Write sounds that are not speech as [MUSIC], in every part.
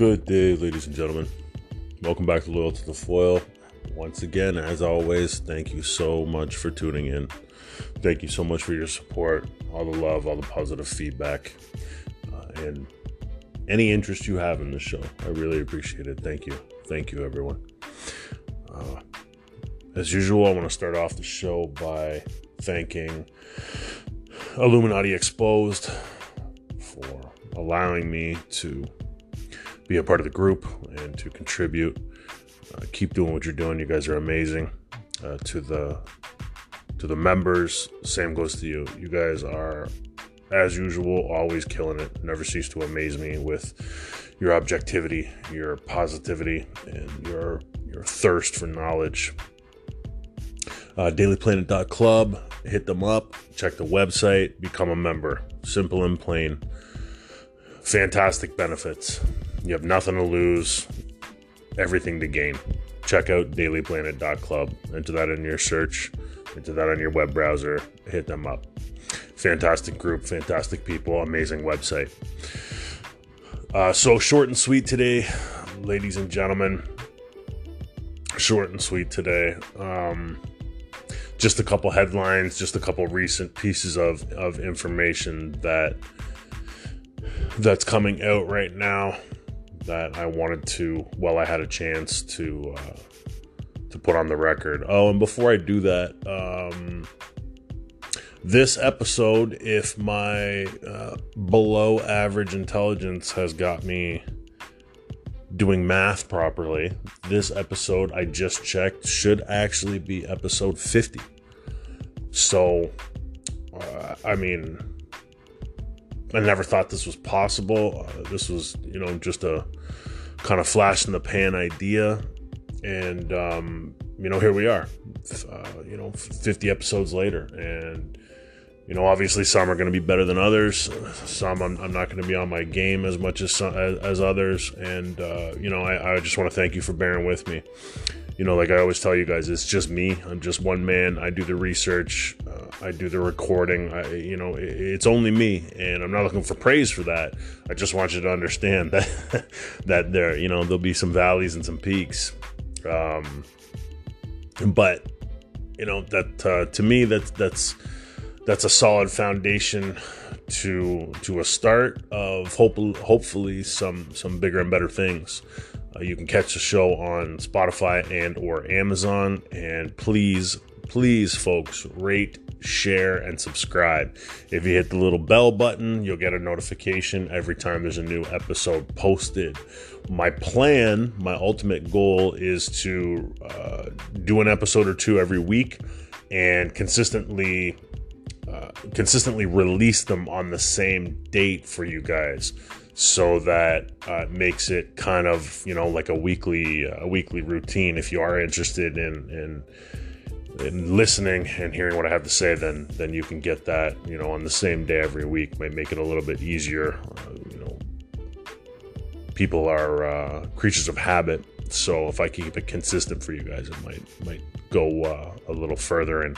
Good day, ladies and gentlemen. Welcome back to Loyal to the Foil. Once again, as always, thank you so much for tuning in. Thank you so much for your support, all the love, all the positive feedback, uh, and any interest you have in the show. I really appreciate it. Thank you. Thank you, everyone. Uh, as usual, I want to start off the show by thanking Illuminati Exposed for allowing me to be a part of the group and to contribute. Uh, keep doing what you're doing. You guys are amazing. Uh, to the to the members, same goes to you. You guys are, as usual, always killing it. Never cease to amaze me with your objectivity, your positivity, and your your thirst for knowledge. Uh, dailyplanet.club, hit them up, check the website, become a member. Simple and plain. Fantastic benefits. You have nothing to lose, everything to gain. Check out dailyplanet.club. Enter that in your search, enter that on your web browser, hit them up. Fantastic group, fantastic people, amazing website. Uh, so, short and sweet today, ladies and gentlemen. Short and sweet today. Um, just a couple headlines, just a couple recent pieces of, of information that that's coming out right now that I wanted to, while I had a chance to uh, to put on the record. Oh, and before I do that, um, this episode, if my uh, below average intelligence has got me doing math properly, this episode I just checked should actually be episode 50. So, uh, I mean, I never thought this was possible. Uh, this was, you know, just a kind of flash in the pan idea. And, um, you know, here we are, uh, you know, 50 episodes later. And, you know, obviously some are going to be better than others. Some I'm, I'm not going to be on my game as much as some, as, as, others. And, uh, you know, I, I just want to thank you for bearing with me you know, like I always tell you guys, it's just me. I'm just one man. I do the research, uh, I do the recording. I, you know, it, it's only me, and I'm not looking for praise for that. I just want you to understand [LAUGHS] that that there, you know, there'll be some valleys and some peaks. Um, but you know that uh, to me, that's that's that's a solid foundation to to a start of hope, hopefully some some bigger and better things. Uh, you can catch the show on Spotify and or Amazon. And please, please, folks, rate, share, and subscribe. If you hit the little bell button, you'll get a notification every time there's a new episode posted. My plan, my ultimate goal, is to uh, do an episode or two every week and consistently uh, consistently release them on the same date for you guys so that uh, makes it kind of you know like a weekly a weekly routine. If you are interested in in in listening and hearing what I have to say then then you can get that you know on the same day every week. Might make it a little bit easier. Uh, you know people are uh, creatures of habit. So if I keep it consistent for you guys it might might go uh, a little further in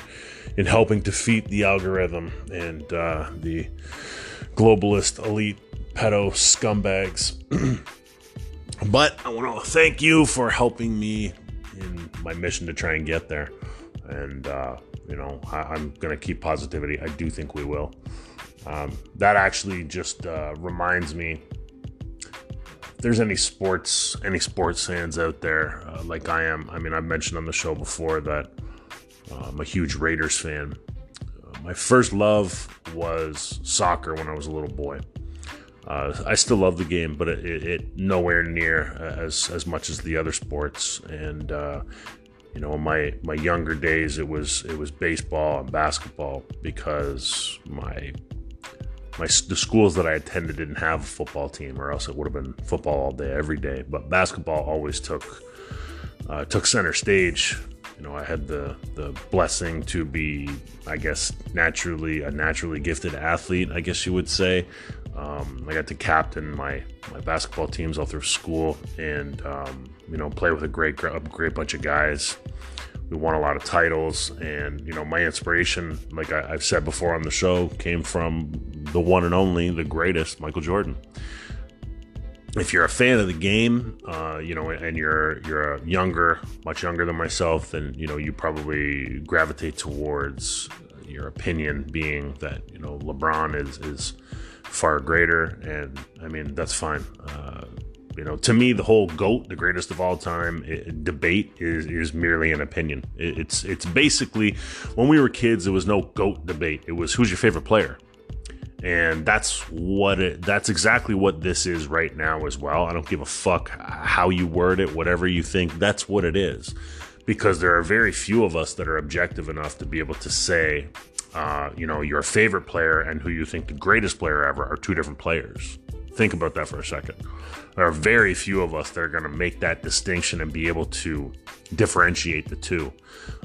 in helping defeat the algorithm and uh, the globalist elite pedo scumbags. [CLEARS THROAT] but I want to thank you for helping me in my mission to try and get there. And, uh, you know, I, am going to keep positivity. I do think we will. Um, that actually just uh, reminds me if there's any sports any sports fans out there uh, like I am. I mean, I've mentioned on the show before that uh, I'm a huge Raiders fan. Uh, my first love was soccer when I was a little boy. Uh, I still love the game, but it, it, it, nowhere near as as much as the other sports. And uh, you know, in my my younger days, it was it was baseball and basketball because my my the schools that I attended didn't have a football team, or else it would have been football all day, every day. But basketball always took uh, took center stage. You know, I had the the blessing to be, I guess, naturally a naturally gifted athlete. I guess you would say. Um, I got to captain my my basketball teams all through school, and um, you know, play with a great a great bunch of guys. We won a lot of titles, and you know, my inspiration, like I, I've said before on the show, came from the one and only, the greatest, Michael Jordan. If you're a fan of the game, uh, you know, and you're you're younger, much younger than myself, then you know you probably gravitate towards your opinion being that you know LeBron is is far greater, and I mean that's fine. Uh, you know, to me, the whole goat, the greatest of all time, it, debate is is merely an opinion. It, it's it's basically when we were kids, there was no goat debate. It was who's your favorite player and that's what it that's exactly what this is right now as well. I don't give a fuck how you word it whatever you think that's what it is. Because there are very few of us that are objective enough to be able to say uh, you know your favorite player and who you think the greatest player ever are two different players. Think about that for a second. There are very few of us that are going to make that distinction and be able to differentiate the two.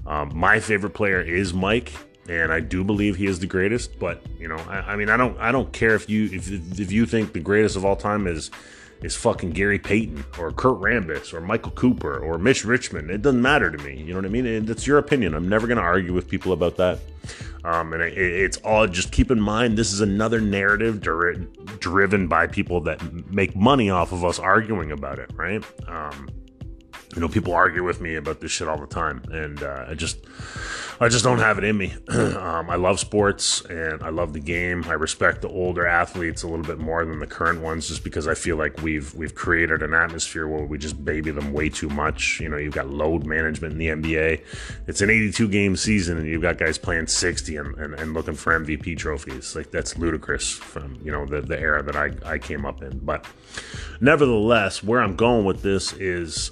Um, my favorite player is mike and I do believe he is the greatest. But you know, I, I, mean, I don't, I don't care if you if if you think the greatest of all time is is fucking Gary Payton or Kurt Rambis or Michael Cooper or Mitch Richmond. It doesn't matter to me. You know what I mean? It's your opinion. I'm never going to argue with people about that. Um, and it, it's all just keep in mind this is another narrative dri- driven by people that make money off of us arguing about it, right? Um, you know, people argue with me about this shit all the time, and uh, I just, I just don't have it in me. [CLEARS THROAT] um, I love sports and I love the game. I respect the older athletes a little bit more than the current ones, just because I feel like we've we've created an atmosphere where we just baby them way too much. You know, you've got load management in the NBA. It's an 82 game season, and you've got guys playing 60 and, and, and looking for MVP trophies. Like that's ludicrous from you know the the era that I I came up in. But nevertheless, where I'm going with this is.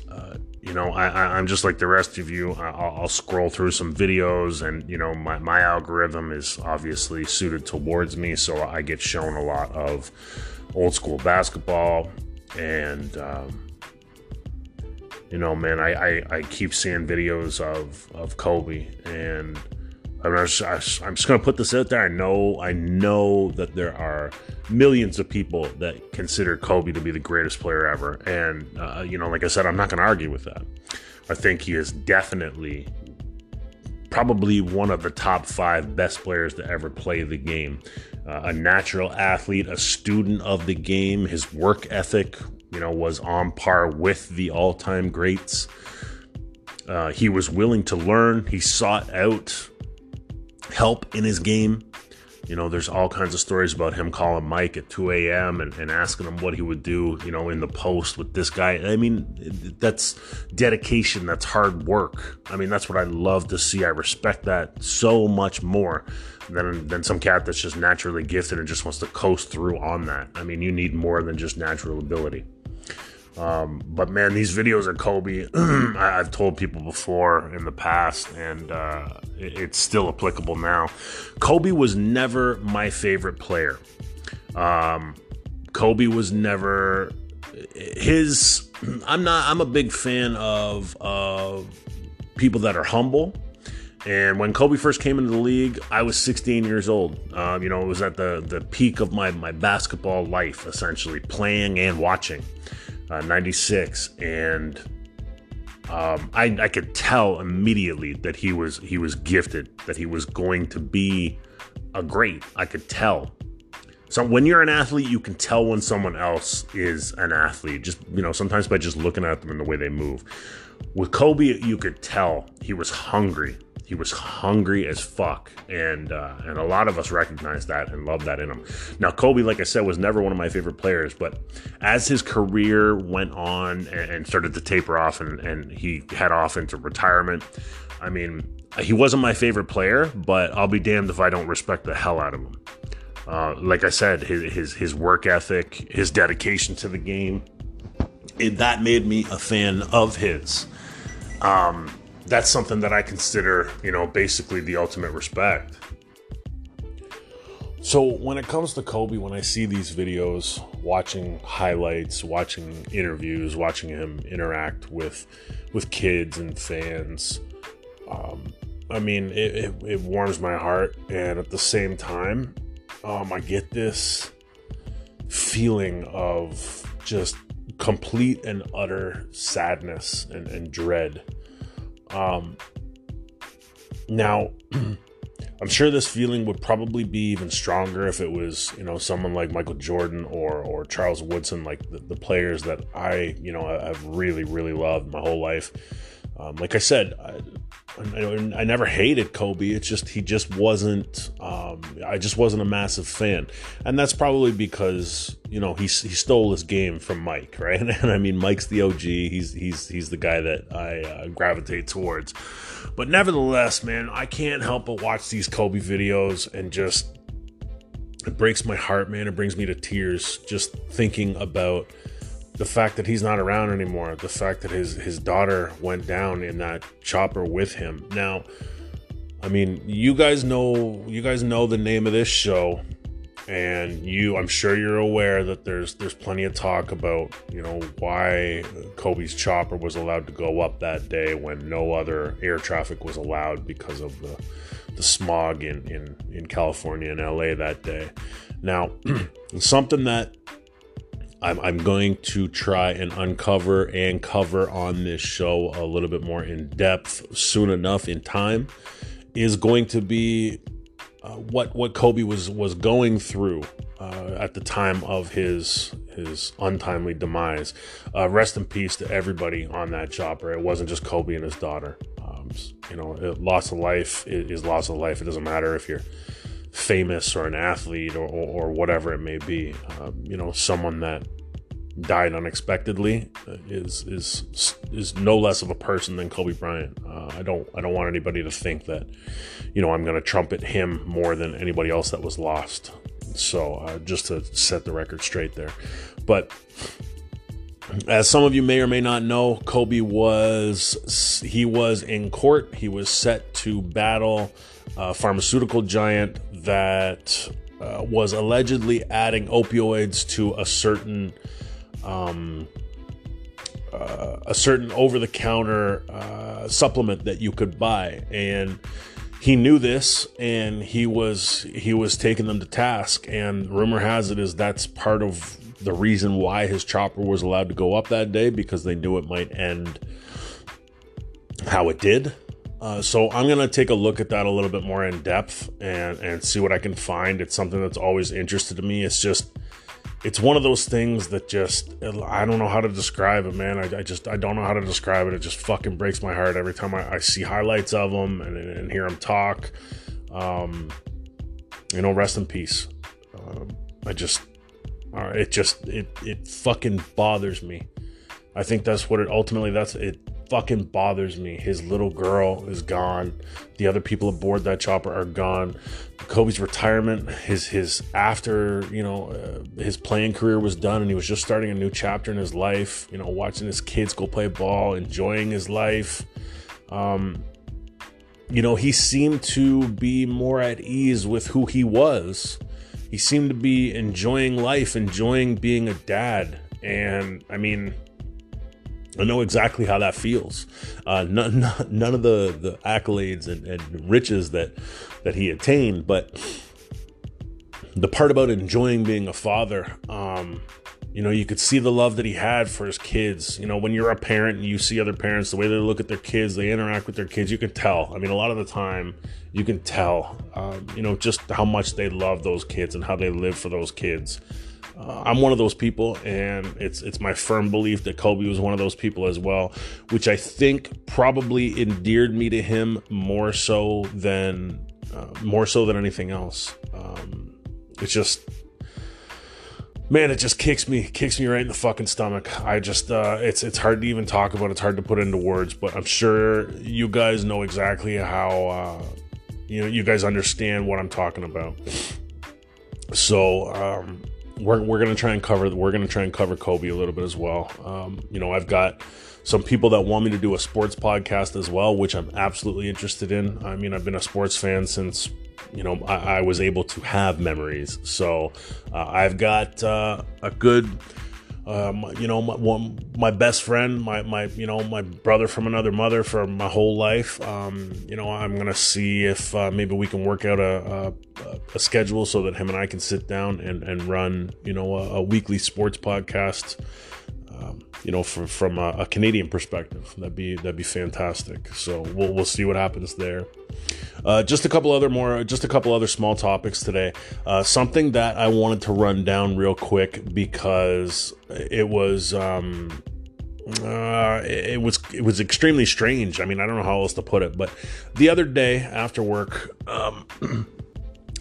You know, I, am just like the rest of you. I'll, I'll, scroll through some videos, and you know, my, my algorithm is obviously suited towards me, so I get shown a lot of old school basketball, and um, you know, man, I, I, I keep seeing videos of of Kobe, and I'm just, I'm just going to put this out there. I know, I know that there are millions of people that consider Kobe to be the greatest player ever, and uh, you know, like I said, I'm not going to argue with that. I think he is definitely, probably one of the top five best players to ever play the game. Uh, a natural athlete, a student of the game. His work ethic, you know, was on par with the all-time greats. Uh, he was willing to learn. He sought out help in his game. You know, there's all kinds of stories about him calling Mike at 2 a.m. And, and, asking him what he would do, you know, in the post with this guy. I mean, that's dedication, that's hard work. I mean, that's what I love to see. I respect that so much more than, than some cat that's just naturally gifted and just wants to coast through on that. I mean, you need more than just natural ability. Um, but man, these videos of Kobe, [CLEARS THROAT] I've told people before in the past, and uh, it's still applicable now. Kobe was never my favorite player. Um, Kobe was never his. [CLEARS THROAT] I'm not. I'm a big fan of of people that are humble. And when Kobe first came into the league, I was 16 years old. Um, you know, it was at the the peak of my my basketball life, essentially playing and watching uh, 96 and um, I, I could tell immediately that he was he was gifted that he was going to be a great i could tell. So when you're an athlete you can tell when someone else is an athlete just you know sometimes by just looking at them and the way they move with kobe you could tell he was hungry he was hungry as fuck, and uh, and a lot of us recognize that and love that in him. Now, Kobe, like I said, was never one of my favorite players, but as his career went on and started to taper off, and, and he head off into retirement, I mean, he wasn't my favorite player, but I'll be damned if I don't respect the hell out of him. Uh, like I said, his, his his work ethic, his dedication to the game, it, that made me a fan of his. Um, that's something that I consider, you know, basically the ultimate respect. So when it comes to Kobe, when I see these videos, watching highlights, watching interviews, watching him interact with with kids and fans, um, I mean, it, it, it, warms my heart, and at the same time, um, I get this feeling of just complete and utter sadness and, and dread um, now, [CLEARS THROAT] I'm sure this feeling would probably be even stronger if it was, you know, someone like Michael Jordan or or Charles Woodson, like the, the players that I, you know, I've really really loved my whole life. Um, like I said, I, I, I, never hated Kobe. It's just he just wasn't. Um, I just wasn't a massive fan, and that's probably because you know he he stole his game from Mike, [LAUGHS] right? And I mean, Mike's the OG. He's he's he's the guy that I uh, gravitate towards. But nevertheless, man, I can't help but watch these Kobe videos and just it breaks my heart, man. It brings me to tears just thinking about the fact that he's not around anymore, the fact that his his daughter went down in that chopper with him. Now, I mean, you guys know you guys know the name of this show and you I'm sure you're aware that there's there's plenty of talk about, you know, why Kobe's chopper was allowed to go up that day when no other air traffic was allowed because of the the smog in in in California and LA that day. Now, [CLEARS THROAT] something that I'm, I'm going to try and uncover and cover on this show a little bit more in depth soon enough in time is going to be uh, what what Kobe was was going through uh, at the time of his his untimely demise. Uh, rest in peace to everybody on that chopper. It wasn't just Kobe and his daughter. Um, you know, loss of life is loss of life. It doesn't matter if you're famous or an athlete or, or, or whatever it may be. Um, you know, someone that died unexpectedly is is is no less of a person than Kobe Bryant. Uh, I don't I don't want anybody to think that you know I'm going to trumpet him more than anybody else that was lost. So uh, just to set the record straight there, but as some of you may or may not know, Kobe was he was in court. He was set to battle a pharmaceutical giant that uh, was allegedly adding opioids to a certain um, uh, a certain over-the-counter uh, supplement that you could buy, and he knew this, and he was he was taking them to task. And rumor has it is that's part of the reason why his chopper was allowed to go up that day because they knew it might end how it did. Uh, so I'm gonna take a look at that a little bit more in depth and and see what I can find. It's something that's always interested to me. It's just it's one of those things that just I don't know how to describe it, man. I, I, just I don't know how to describe it. It just fucking breaks my heart every time I, I see highlights of them and, and hear them talk. Um, you know, rest in peace. Um, I just, uh, it just it it fucking bothers me. I think that's what it ultimately. That's it fucking bothers me. His little girl is gone. The other people aboard that chopper are gone. Kobe's retirement, his his after you know uh, his playing career was done, and he was just starting a new chapter in his life. You know, watching his kids go play ball, enjoying his life. Um, you know, he seemed to be more at ease with who he was. He seemed to be enjoying life, enjoying being a dad. And I mean, I know exactly how that feels. Uh, none, [LAUGHS] none of the, the accolades and, and riches that that he attained, but the part about enjoying being a father, um, you know, you could see the love that he had for his kids. You know, when you're a parent and you see other parents, the way they look at their kids, they interact with their kids, you can tell. I mean, a lot of the time, you can tell, um, you know, just how much they love those kids and how they live for those kids. Uh, I'm one of those people, and it's it's my firm belief that Kobe was one of those people as well, which I think probably endeared me to him more so than uh, more so than anything else. Um, it's just man, it just kicks me kicks me right in the fucking stomach. I just uh, it's it's hard to even talk about. It's hard to put into words, but I'm sure you guys know exactly how uh, you know you guys understand what I'm talking about. So um, we're, we're gonna try and cover we're gonna try and cover Kobe a little bit as well. Um, you know, I've got some people that want me to do a sports podcast as well, which I'm absolutely interested in. I mean, I've been a sports fan since you know I, I was able to have memories. So uh, I've got uh, a good um, you know, my, one, my best friend, my, my, you know, my brother from another mother for my whole life. Um, you know, I'm going to see if uh, maybe we can work out a, a, a, schedule so that him and I can sit down and, and run, you know, a, a weekly sports podcast. Um, you know, from from a, a, Canadian perspective, that'd be that'd be fantastic. So we'll we'll see what happens there. Uh, just a couple other more, just a couple other small topics today. Uh, something that I wanted to run down real quick because it was. Um, uh, it was it was extremely strange. I mean, I don't know how else to put it, but the other day after work, um, [CLEARS THROAT]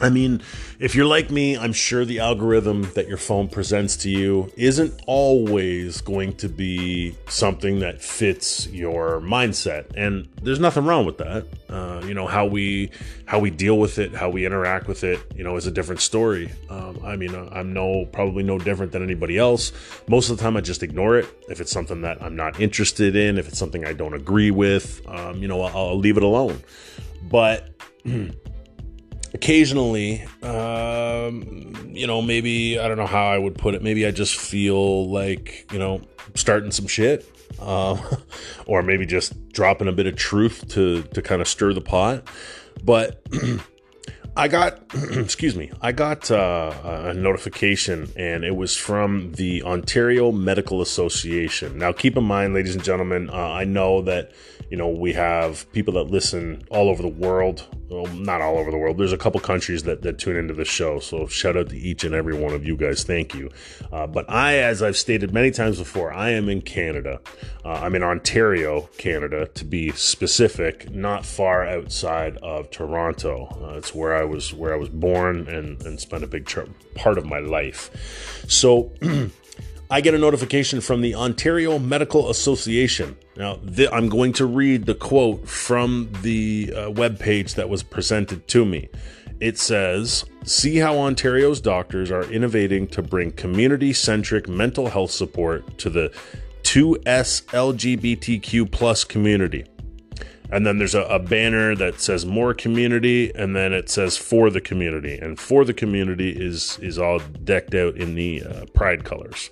I mean, if you're like me, I'm sure the algorithm that your phone presents to you isn't always going to be something that fits your mindset, and there's nothing wrong with that. Uh, you know how we how we deal with it, how we interact with it, you know, is a different story. Um, I mean, I'm no probably no different than anybody else. Most of the time, I just ignore it if it's something that I'm not interested in, if it's something I don't agree with. Um, you know, I'll, I'll leave it alone. But [CLEARS THROAT] occasionally, um, you know, maybe I don't know how I would put it. Maybe I just feel like you know starting some shit, uh, [LAUGHS] or maybe just dropping a bit of truth to to kind of stir the pot. But [CLEARS THROAT] I got, [CLEARS THROAT] excuse me, I got uh, a notification and it was from the Ontario Medical Association. Now, keep in mind, ladies and gentlemen, uh, I know that, you know, we have people that listen all over the world. Well, not all over the world. There's a couple countries that, that tune into the show. So shout out to each and every one of you guys. Thank you. Uh, but I, as I've stated many times before, I am in Canada. Uh, I'm in Ontario, Canada, to be specific, not far outside of Toronto. Uh, it's where I was where I was born and, and spent a big part of my life. So [CLEARS THROAT] I get a notification from the Ontario Medical Association. Now, th- I'm going to read the quote from the uh, web page that was presented to me. It says, "See how Ontario's doctors are innovating to bring community-centric mental health support to the 2S LGBTQ plus community." and then there's a, a, banner that says more community and then it says for the community and for the community is is all decked out in the uh, pride colors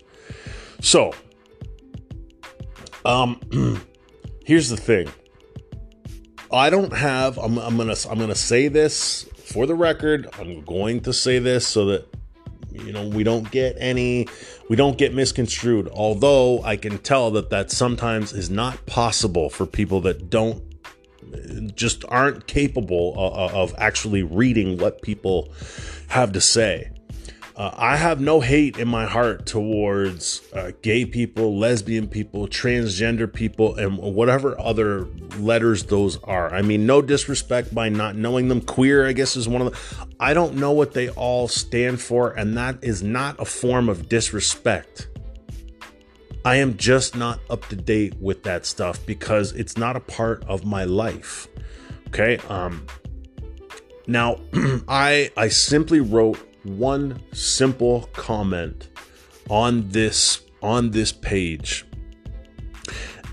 so um [CLEARS THROAT] here's the thing. I don't have I'm, I'm gonna i'm gonna say this for the record. I'm going to say this so that you know we don't get any we don't get misconstrued. Although i can tell that that sometimes is not possible for people that don't just aren't capable of, of actually reading what people have to say. Uh, I have no hate in my heart towards uh, gay people, lesbian people, transgender people, and whatever other letters those are. I mean, no disrespect by not knowing them. Queer, I guess, is one of the. I don't know what they all stand for, and that is not a form of disrespect. I am just not up to date with that stuff because it's not a part of my life. Okay. Um, now, [CLEARS THROAT] I I simply wrote one simple comment on this on this page,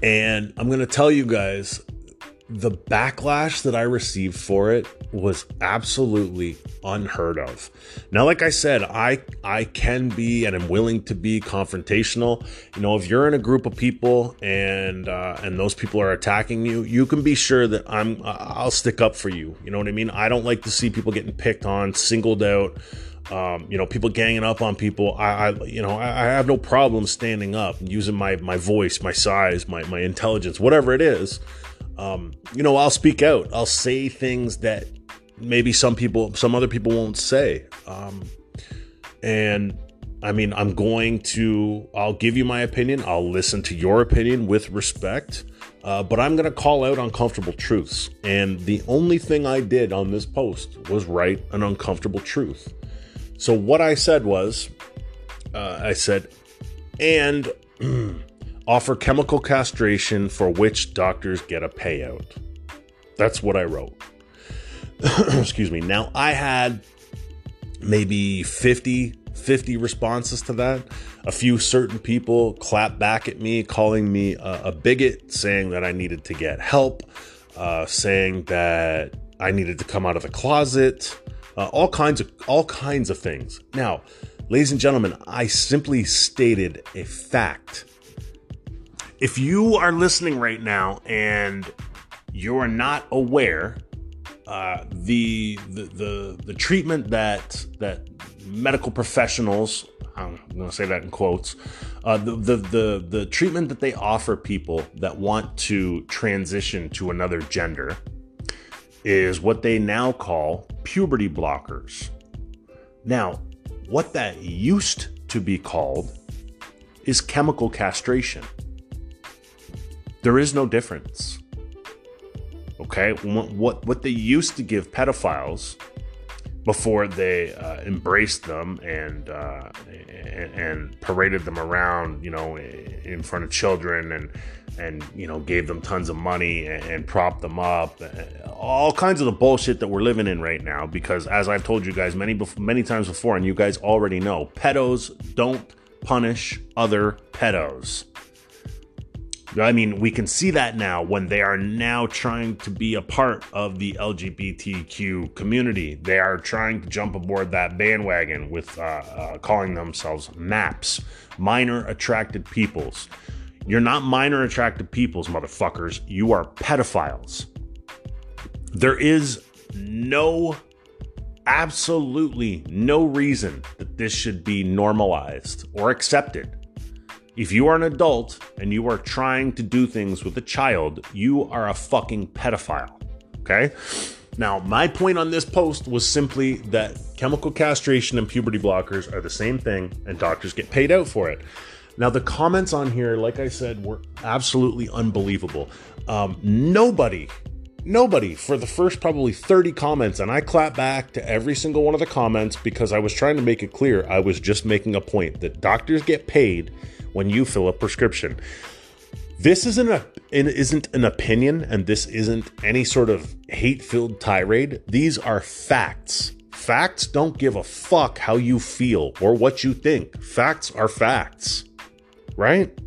and I'm gonna tell you guys the backlash that I received for it was absolutely unheard of. Now, like I said, I I can be and I'm willing to be confrontational. You know, if you're in a group of people and uh, and those people are attacking you, you can be sure that I'm I'll stick up for you. You know what I mean? I don't like to see people getting picked on, singled out. Um, you know, people ganging up on people. I, I you know, I, I have no problem standing up, using my my voice, my size, my my intelligence, whatever it is um, you know, I'll speak out. I'll say things that maybe some people, some other people won't say. Um, and I mean, I'm going to, I'll give you my opinion. I'll listen to your opinion with respect. Uh, but I'm going to call out uncomfortable truths. And the only thing I did on this post was write an uncomfortable truth. So what I said was, uh, I said, and [CLEARS THROAT] offer chemical castration for which doctors get a payout. That's what I wrote. [CLEARS THROAT] Excuse me. Now, I had maybe 50, 50 responses to that. A few certain people clapped back at me, calling me a, a bigot, saying that I needed to get help, uh, saying that I needed to come out of the closet, uh, all kinds of all kinds of things. Now, ladies and gentlemen, I simply stated a fact if you are listening right now and you're not aware, uh, the, the the the treatment that that medical professionals, I'm going to say that in quotes, uh, the, the, the, the treatment that they offer people that want to transition to another gender is what they now call puberty blockers. Now, what that used to be called is chemical castration. There is no difference. Okay, what what they used to give pedophiles before they uh, embraced them and, uh, and, paraded them around, you know, in front of children and and you know gave them tons of money and, and propped them up, all kinds of the bullshit that we're living in right now. Because as I've told you guys many many times before, and you guys already know, pedos don't punish other pedos. I mean, we can see that now when they are now trying to be a part of the LGBTQ community. They are trying to jump aboard that bandwagon with uh, uh, calling themselves MAPS, minor attracted peoples. You're not minor attracted peoples, motherfuckers. You are pedophiles. There is no, absolutely no reason that this should be normalized or accepted. If you are an adult and you are trying to do things with a child, you are a fucking pedophile. Okay? Now, my point on this post was simply that chemical castration and puberty blockers are the same thing, and doctors get paid out for it. Now, the comments on here, like I said, were absolutely unbelievable. Um, nobody, nobody for the first probably 30 comments, and I clap back to every single one of the comments because I was trying to make it clear I was just making a point that doctors get paid when you fill a prescription. This isn't a isn't an opinion and this isn't any sort of hate-filled tirade. These are facts. Facts don't give a fuck how you feel or what you think. Facts are facts. Right?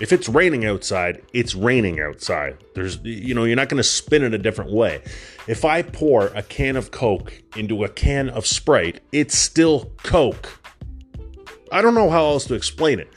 If it's raining outside, it's raining outside. There's you know, you're not going to spin it a different way. If I pour a can of Coke into a can of Sprite, it's still Coke. I don't know how else to explain it.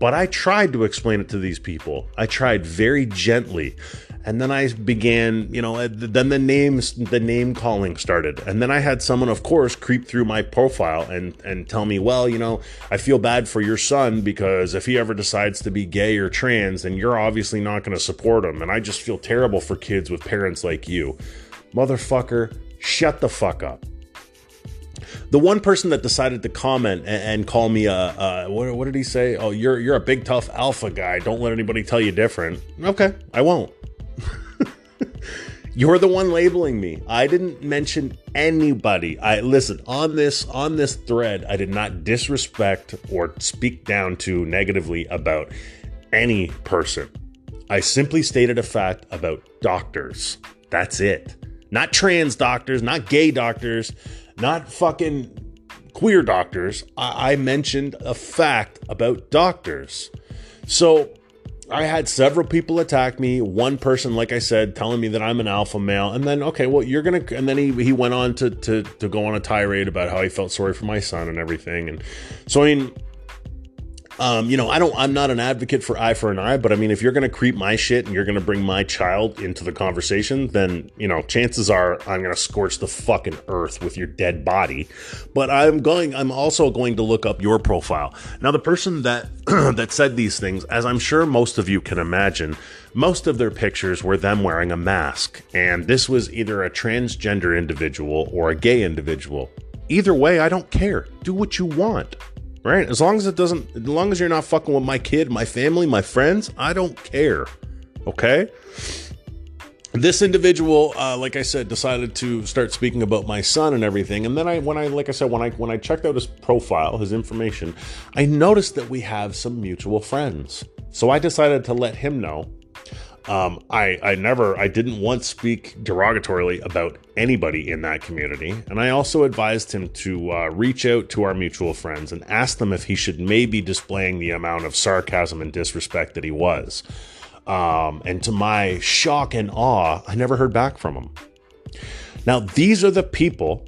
But I tried to explain it to these people. I tried very gently. And then I began, you know, then the names, the name calling started. And then I had someone, of course, creep through my profile and, and tell me, well, you know, I feel bad for your son because if he ever decides to be gay or trans, then you're obviously not going to support him. And I just feel terrible for kids with parents like you. Motherfucker, shut the fuck up the one person that decided to comment and, and call me a, a what, what, did he say? Oh, you're you're a big tough alpha guy. Don't let anybody tell you different. Okay, I won't. [LAUGHS] you're the one labeling me. I didn't mention anybody. I listen on this on this thread. I did not disrespect or speak down to negatively about any person. I simply stated a fact about doctors. That's it. Not trans doctors, not gay doctors, not fucking queer doctors. I, I mentioned a fact about doctors. So I had several people attack me. One person, like I said, telling me that I'm an alpha male, and then okay, well, you're gonna. And then he he went on to to to go on a tirade about how he felt sorry for my son and everything. And so I mean, um, you know, I don't. I'm not an advocate for eye for an eye, but I mean, if you're going to creep my shit and you're going to bring my child into the conversation, then you know, chances are I'm going to scorch the fucking earth with your dead body. But I'm going. I'm also going to look up your profile. Now, the person that [CLEARS THROAT] that said these things, as I'm sure most of you can imagine, most of their pictures were them wearing a mask, and this was either a transgender individual or a gay individual. Either way, I don't care. Do what you want right? As long as it doesn't, as long as you're not fucking with my kid, my family, my friends, I don't care. Okay. This individual, uh, like I said, decided to start speaking about my son and everything. And then I, when I, like I said, when I when I checked out his profile, his information, I noticed that we have some mutual friends. So I decided to let him know um, I, I never, I didn't once speak derogatorily about anybody in that community. And I also advised him to uh, reach out to our mutual friends and ask them if he should maybe displaying the amount of sarcasm and disrespect that he was. Um, and to my shock and awe, I never heard back from him. Now, these are the people.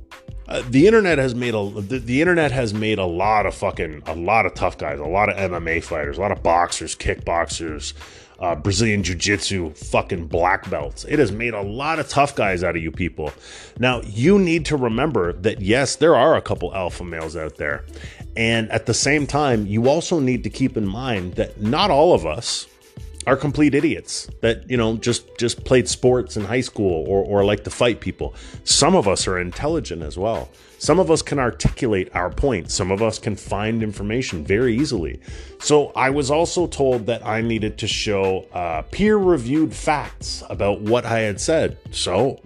Uh, the internet has made a the, the, internet has made a lot of fucking a lot of tough guys, a lot of MMA fighters, a lot of boxers, kickboxers, uh, Brazilian Jiu Jitsu fucking black belts. It has made a lot of tough guys out of you people. Now, you need to remember that yes, there are a couple alpha males out there. And at the same time, you also need to keep in mind that not all of us are complete idiots that you know just just played sports in high school or or like to fight people. Some of us are intelligent as well. Some of us can articulate our points some of us can find information very easily. So i was also told that i needed to show uh, peer reviewed facts about what i had said. So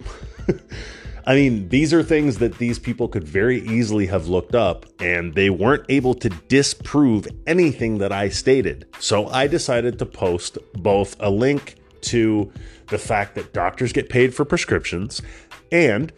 [LAUGHS] I mean, these are things that these people could very easily have looked up, and they weren't able to disprove anything that I stated. So I decided to post both a link to the fact that doctors get paid for prescriptions and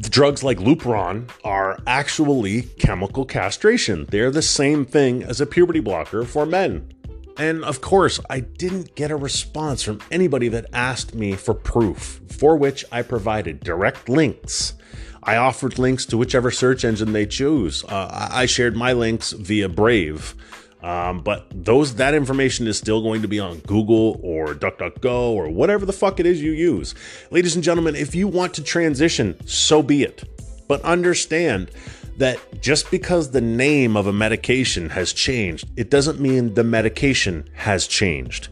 drugs like Lupron are actually chemical castration. They're the same thing as a puberty blocker for men. And of course, I didn't get a response from anybody that asked me for proof, for which I provided direct links. I offered links to whichever search engine they choose. Uh, I shared my links via Brave. Um, but those that information is still going to be on Google or DuckDuckGo or whatever the fuck it is you use. Ladies and gentlemen, if you want to transition, so be it. But understand that just because the name of a medication has changed, it doesn't mean the medication has changed.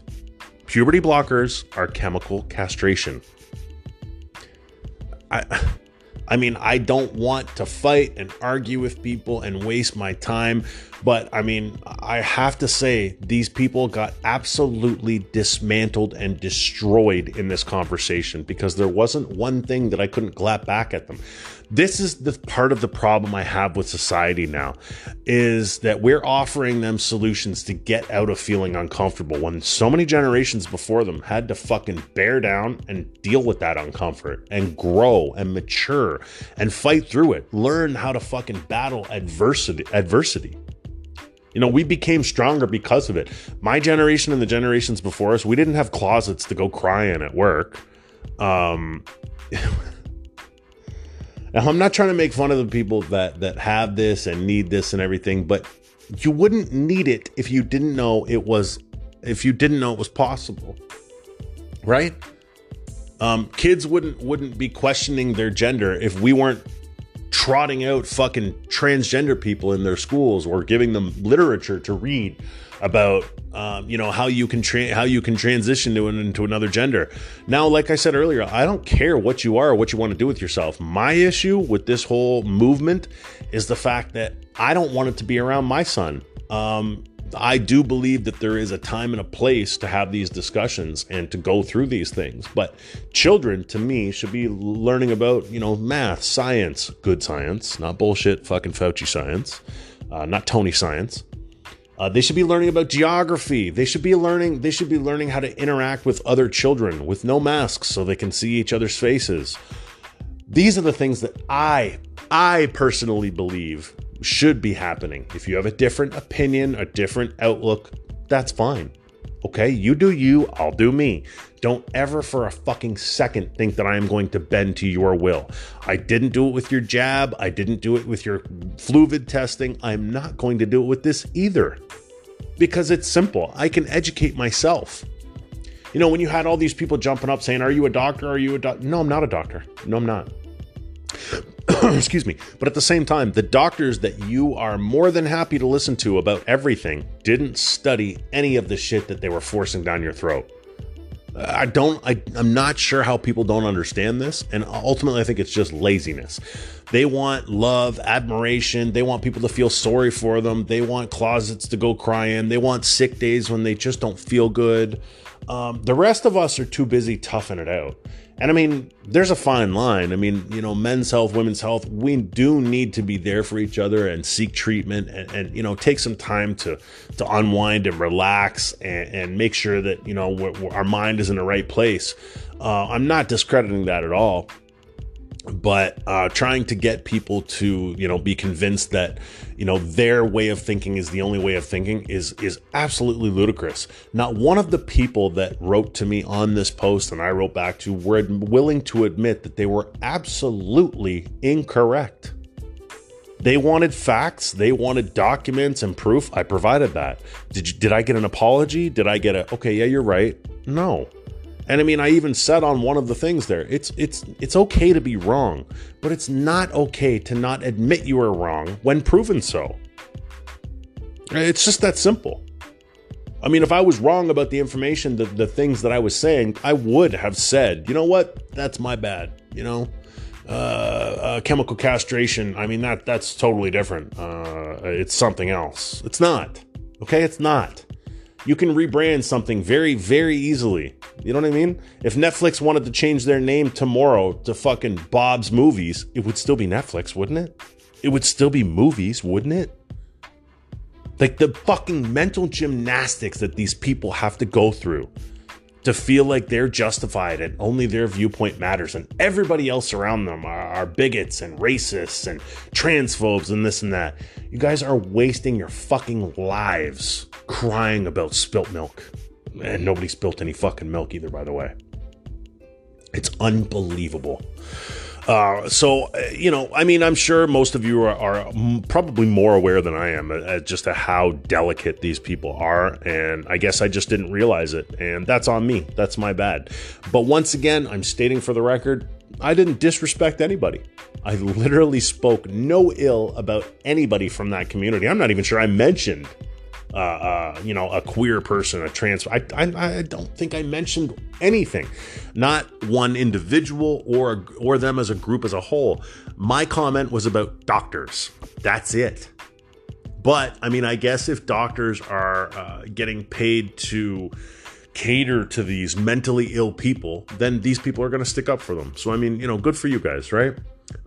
Puberty blockers are chemical castration. I I mean, I don't want to fight and argue with people and waste my time, but I mean, I have to say, these people got absolutely dismantled and destroyed in this conversation because there wasn't one thing that I couldn't clap back at them. This is the part of the problem I have with society now is that we're offering them solutions to get out of feeling uncomfortable when so many generations before them had to fucking bear down and deal with that uncomfort and grow and mature and fight through it, learn how to fucking battle adversity adversity. You know, we became stronger because of it. My generation and the generations before us, we didn't have closets to go cry in at work. Um [LAUGHS] Now, I'm not trying to make fun of the people that that have this and need this and everything, but you wouldn't need it if you didn't know it was if you didn't know it was possible. Right? Um, kids wouldn't wouldn't be questioning their gender if we weren't trotting out fucking transgender people in their schools or giving them literature to read about um, you know how you can tra- how you can transition to an, into another gender. Now, like I said earlier, I don't care what you are or what you want to do with yourself. My issue with this whole movement is the fact that I don't want it to be around my son. Um, I do believe that there is a time and a place to have these discussions and to go through these things. But children, to me, should be learning about, you know, math, science, good science, not bullshit, fucking Fauci science, uh, not Tony science. Uh, they should be learning about geography. They should be learning. They should be learning how to interact with other children with no masks, so they can see each other's faces. These are the things that I, I personally believe should be happening. If you have a different opinion, a different outlook, that's fine. Okay, you do you, I'll do me. Don't ever for a fucking second think that I am going to bend to your will. I didn't do it with your jab. I didn't do it with your fluvid testing. I'm not going to do it with this either because it's simple. I can educate myself. You know, when you had all these people jumping up saying, Are you a doctor? Are you a doctor? No, I'm not a doctor. No, I'm not. [COUGHS] Excuse me. But at the same time, the doctors that you are more than happy to listen to about everything didn't study any of the shit that they were forcing down your throat. I don't, I, I'm not sure how people don't understand this. And ultimately, I think it's just laziness. They want love, admiration. They want people to feel sorry for them. They want closets to go cry in. They want sick days when they just don't feel good. Um, the rest of us are too busy toughing it out. And I mean, there's a fine line. I mean, you know, men's health, women's health, we do need to be there for each other and seek treatment and, and you know, take some time to to unwind and relax and, and make sure that, you know, we're, we're, our mind is in the right place. Uh, I'm not discrediting that at all but uh, trying to get people to you know be convinced that you know their way of thinking is the only way of thinking is is absolutely ludicrous not one of the people that wrote to me on this post and i wrote back to were willing to admit that they were absolutely incorrect They wanted facts, they wanted documents and proof. I provided that. Did you, did I get an apology? Did I get a okay, yeah, you're right? No. And I mean, I even said on one of the things there, it's it's it's okay to be wrong, but it's not okay to not admit you are wrong when proven so. It's just that simple. I mean, if I was wrong about the information, the, the things that I was saying, I would have said, you know what, that's my bad. You know, uh, uh, chemical castration. I mean, that that's totally different. Uh, it's something else. It's not. Okay, it's not. You can rebrand something very, very easily. You know what I mean? If Netflix wanted to change their name tomorrow to fucking Bob's Movies, it would still be Netflix, wouldn't it? It would still be movies, wouldn't it? Like the fucking mental gymnastics that these people have to go through to feel like they're justified and only their viewpoint matters and everybody else around them are, are, bigots and racists and transphobes and this and that. You guys are wasting your fucking lives crying about spilt milk. And nobody spilt any fucking milk either, by the way. It's unbelievable. Uh, so, uh, you know, I mean, I'm sure most of you are, are probably more aware than I am as just to how delicate these people are. And I guess I just didn't realize it. And that's on me. That's my bad. But once again, I'm stating for the record, I didn't disrespect anybody. I literally spoke no ill about anybody from that community. I'm not even sure I mentioned uh, uh, you know, a queer person, a trans. I, I, I don't think I mentioned anything, not one individual or or them as a group as a whole. My comment was about doctors. That's it. But I mean, I guess if doctors are uh, getting paid to cater to these mentally ill people, then these people are going to stick up for them. So I mean, you know, good for you guys, right?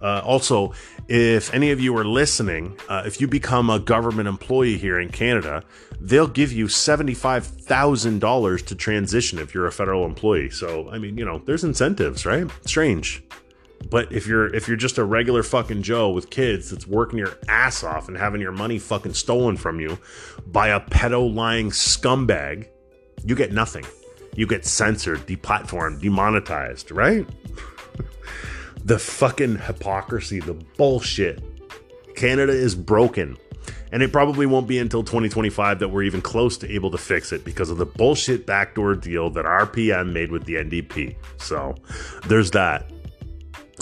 Uh, also, if any of you are listening, uh, if you become a government employee here in Canada, they'll give you $75,000 to transition if you're a federal employee. So, I mean, you know, there's incentives, right? Strange. But if you're if you're just a regular fucking Joe with kids that's working your ass off and having your money fucking stolen from you by a pedo lying scumbag, you get nothing. You get censored, deplatformed, demonetized, right? [LAUGHS] the fucking hypocrisy, the bullshit. Canada is broken. And it probably won't be until 2025 that we're even close to able to fix it because of the bullshit backdoor deal that RPM made with the NDP. So there's that.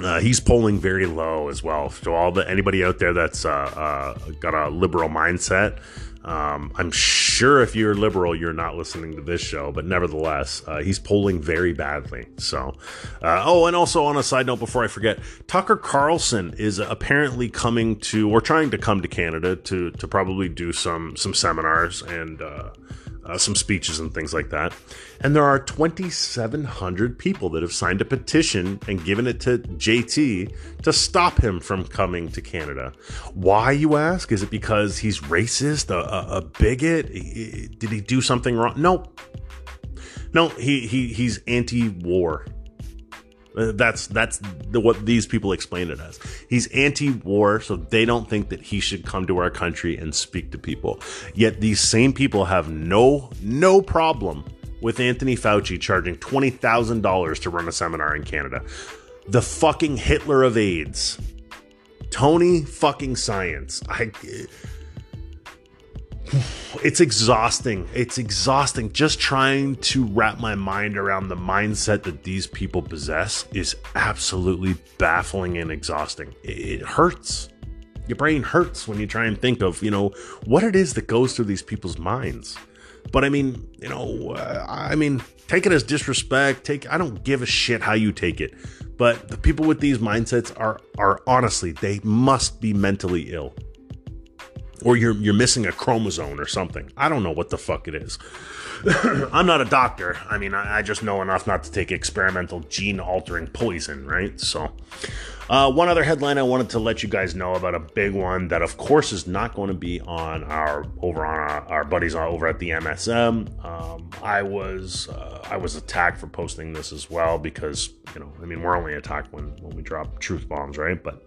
Uh, he's polling very low as well. So all the anybody out there that's uh, uh, got a liberal mindset, um, I'm sure if you're liberal, you're not listening to this show, but nevertheless, uh, he's polling very badly. So, uh, oh, and also on a side note, before I forget, Tucker Carlson is apparently coming to or trying to come to Canada to to probably do some some seminars and uh, uh, some speeches and things like that. And there are 2,700 people that have signed a petition and given it to JT to stop him from coming to Canada. Why, you ask? Is it because he's racist, a, a, bigot? Did he do something wrong? No. No, he, he he's anti-war. Uh, Uh, that's that's the, what these people explain it as. He's anti-war, so they don't think that he should come to our country and speak to people. Yet these same people have no no problem with Anthony Fauci charging twenty thousand dollars to run a seminar in Canada. The fucking Hitler of AIDS, Tony fucking Science. I it's exhausting. It's exhausting. Just trying to wrap my mind around the mindset that these people possess is absolutely baffling and exhausting. It hurts. Your brain hurts when you try and think of, you know, what it is that goes through these people's minds. But I mean, you know, uh, I mean, take it as disrespect. Take I don't give a shit how you take it. But the people with these mindsets are are honestly, they must be mentally ill or you're you're missing a chromosome or something. I don't know what the fuck it is. [CLEARS THROAT] I'm not a doctor. I mean, I, I, just know enough not to take experimental gene altering poison, right? So, uh, one other headline I wanted to let you guys know about a big one that, of course, is not going to be on our over on our, our buddies over at the MSM. Um, I was uh, I was attacked for posting this as well because you know I mean we're only attacked when when we drop truth bombs, right? But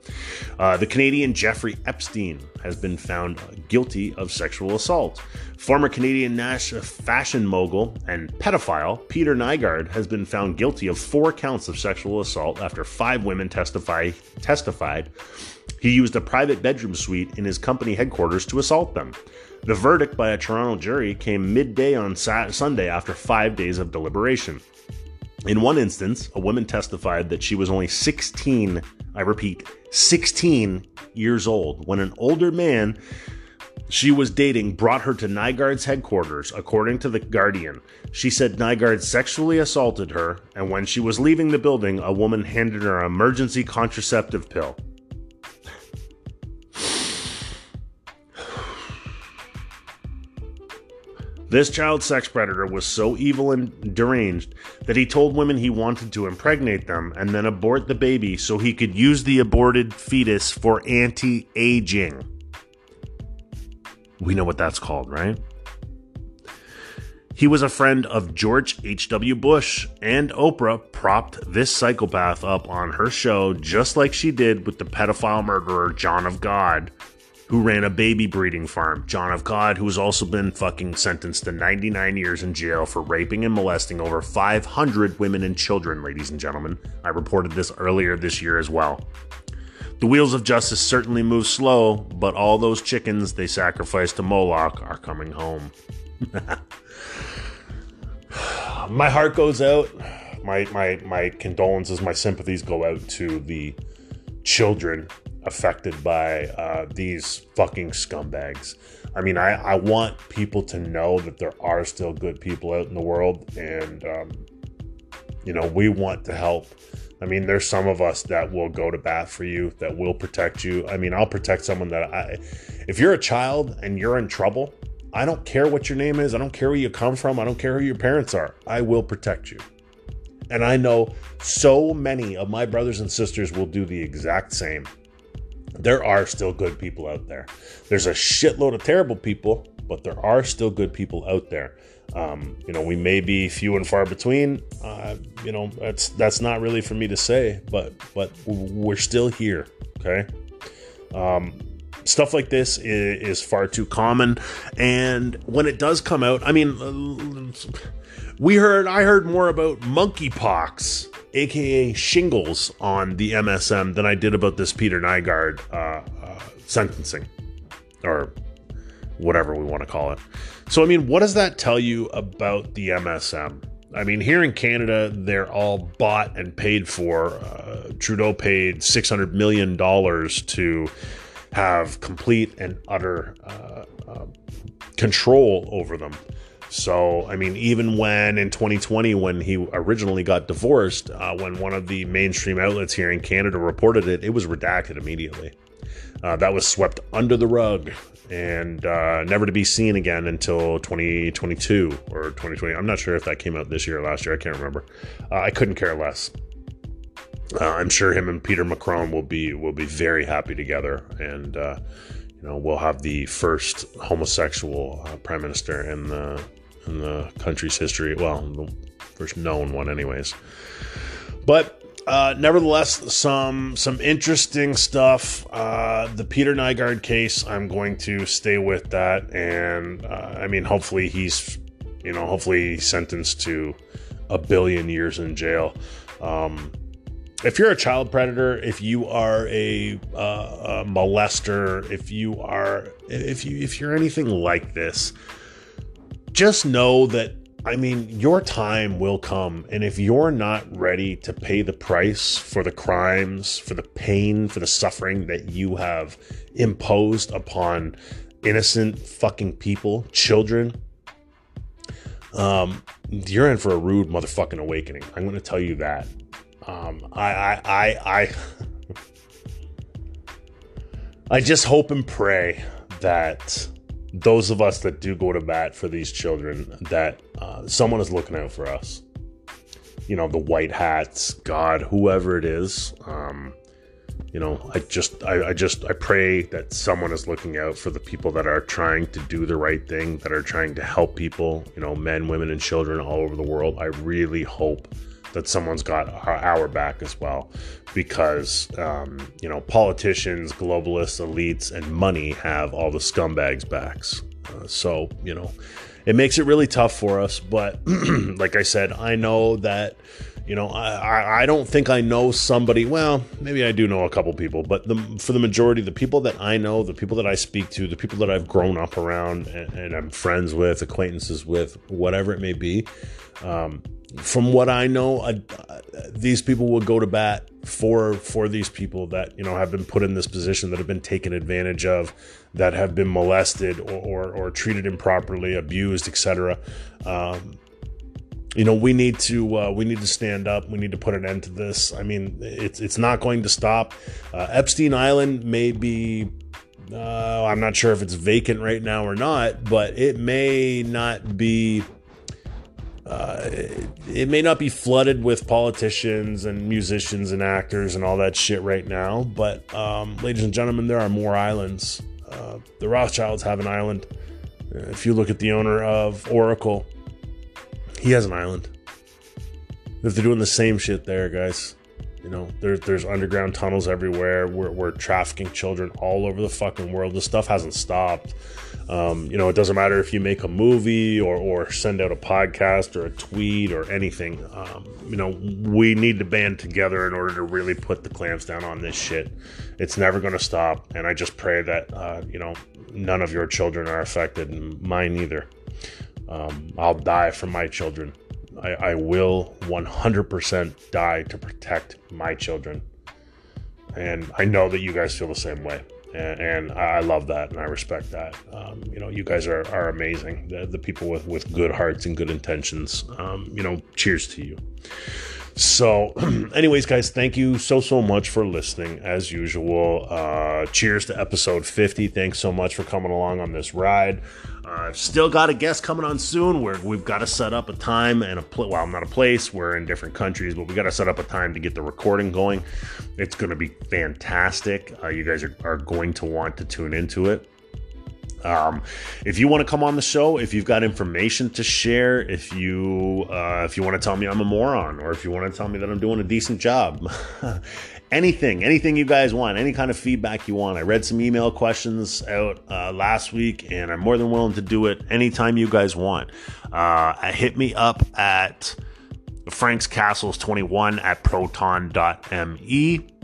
uh, the Canadian Jeffrey Epstein has been found guilty of sexual assault. Former Canadian Nash fashion mogul and pedophile Peter Nygard has been found guilty of four counts of sexual assault after five women testified testified He used a private bedroom suite in his company headquarters to assault them. The verdict by a Toronto jury came midday on Sunday after five days of deliberation. In one instance, a woman testified that she was only 16, I repeat, 16 years old when an older man she was dating brought her to Nygard's headquarters, according to The Guardian. She said Nygard sexually assaulted her, and when she was leaving the building, a woman handed her an emergency contraceptive pill. This child sex predator was so evil and deranged that he told women he wanted to impregnate them and then abort the baby so he could use the aborted fetus for anti aging. We know what that's called, right? He was a friend of George H.W. Bush, and Oprah propped this psychopath up on her show just like she did with the pedophile murderer John of God who ran a baby breeding farm, John of God, who has also been fucking sentenced to 99 years in jail for raping and molesting over 500 women and children, ladies and gentlemen. I reported this earlier this year as well. The wheels of justice certainly move slow, but all those chickens they sacrificed to Moloch are coming home. [LAUGHS] my heart goes out. My, my, my condolences, my sympathies go out to the children affected by uh, these fucking scumbags. I mean, I, I want people to know that there are still good people out in the world, and, um, you know, we want to help. I mean, there's some of us that will go to bat for you, that will protect you. I mean, I'll protect someone that I, if you're a child and you're in trouble, I don't care what your name is. I don't care where you come from. I don't care who your parents are. I will protect you. And I know so many of my brothers and sisters will do the exact same there are still good people out there. There's a shitload of terrible people, but there are still good people out there. Um, you know, we may be few and far between. Uh, you know, that's that's not really for me to say, but but we're still here. Okay. Um, stuff like this is, is, far too common, and when it does come out, I mean, we heard I heard more about monkeypox aka shingles, on the MSM than I did about this Peter Nygard uh, uh, sentencing, or whatever we want to call it. So, I mean, what does that tell you about the MSM? I mean, here in Canada, they're all bought and paid for. Uh, Trudeau paid $600 million to have complete and utter uh, uh, control over them. So, I mean, even when in 2020, when he originally got divorced, uh, when one of the mainstream outlets here in Canada reported it, it was redacted immediately. Uh, that was swept under the rug and uh, never to be seen again until 2022 or 2020. I'm not sure if that came out this year or last year. I can't remember. Uh, I couldn't care less. Uh, I'm sure him and Peter Macron will be will be very happy together, and uh, you know we'll have the first homosexual prime minister in the in the country's history. Well, the first known one, anyways. But uh, nevertheless, some some interesting stuff. Uh, the Peter Nygard case, I'm going to stay with that, and uh, I mean, hopefully he's, you know, hopefully sentenced to a billion years in jail. Um, if you're a child predator, if you are a, uh, a molester, if you are, if you if you're anything like this, just know that I mean, your time will come. And if you're not ready to pay the price for the crimes, for the pain, for the suffering that you have imposed upon innocent fucking people, children, um, you're in for a rude motherfucking awakening. I'm going to tell you that. Um, I, I, I, I, [LAUGHS] I just hope and pray that those of us that do go to bat for these children, that uh, someone is looking out for us. You know, the white hats, God, whoever it is. Um, you know, I just, I, I just, I pray that someone is looking out for the people that are trying to do the right thing, that are trying to help people. You know, men, women, and children all over the world. I really hope that someone's got our back as well because um, you know politicians globalists elites and money have all the scumbags backs uh, so you know it makes it really tough for us but [CLEARS THROAT] like i said i know that You know, I, I don't think I know somebody. Well, maybe I do know a couple people, but the, for the majority, the people that I know, the people that I speak to, the people that I've grown up around and, and I'm friends with, acquaintances with, whatever it may be, um, from what I know, uh, these people will go to bat for for these people that you know have been put in this position, that have been taken advantage of, that have been molested or or, or treated improperly, abused, etc. Um, you know, we need to uh, we need to stand up. We need to put an end to this. I mean, it's it's not going to stop. Uh, Epstein Island may be uh, I'm not sure if it's vacant right now or not, but it may not be uh, it, may not be flooded with politicians and musicians and actors and all that shit right now, but um, ladies and gentlemen, there are more islands. Uh, the Rothschilds have an island. Uh, if you look at the owner of Oracle, he has an island. If they're doing the same shit there, guys, you know, there, there's underground tunnels everywhere. We're, we're trafficking children all over the fucking world. This stuff hasn't stopped. Um, you know, it doesn't matter if you make a movie or, or send out a podcast or a tweet or anything. Um, you know, we need to band together in order to really put the clamps down on this shit. It's never going to stop. And I just pray that, uh, you know, none of your children are affected, and mine either. Um, I'll die for my children. I, I will 100% die to protect my children. And I know that you guys feel the same way. And, I love that and I respect that. Um, you know, you guys are, are amazing. The, the, people with, with good hearts and good intentions. Um, you know, cheers to you. So, [CLEARS THROAT] anyways, guys, thank you so, so much for listening as usual. Uh, cheers to episode 50. Thanks so much for coming along on this ride. I've uh, still got a guest coming on soon where we've got to set up a time and a place. Well, not a place. We're in different countries, but we got to set up a time to get the recording going. It's going to be fantastic. Uh, you guys are, are going to want to tune into it. Um, if you want to come on the show, if you've got information to share, if you uh, if you want to tell me I'm a moron, or if you want to tell me that I'm doing a decent job, [LAUGHS] anything, anything you guys want, any kind of feedback you want. I read some email questions out uh, last week, and I'm more than willing to do it anytime you guys want. Uh, hit me up at Frank's Castles 21 at proton.me.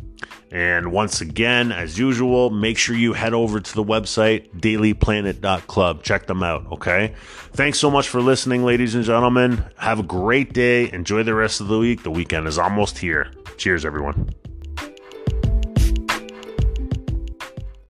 And once again, as usual, make sure you head over to the website, dailyplanet.club. Check them out, okay? Thanks so much for listening, ladies and gentlemen. Have a great day. Enjoy the rest of the week. The weekend is almost here. Cheers, everyone.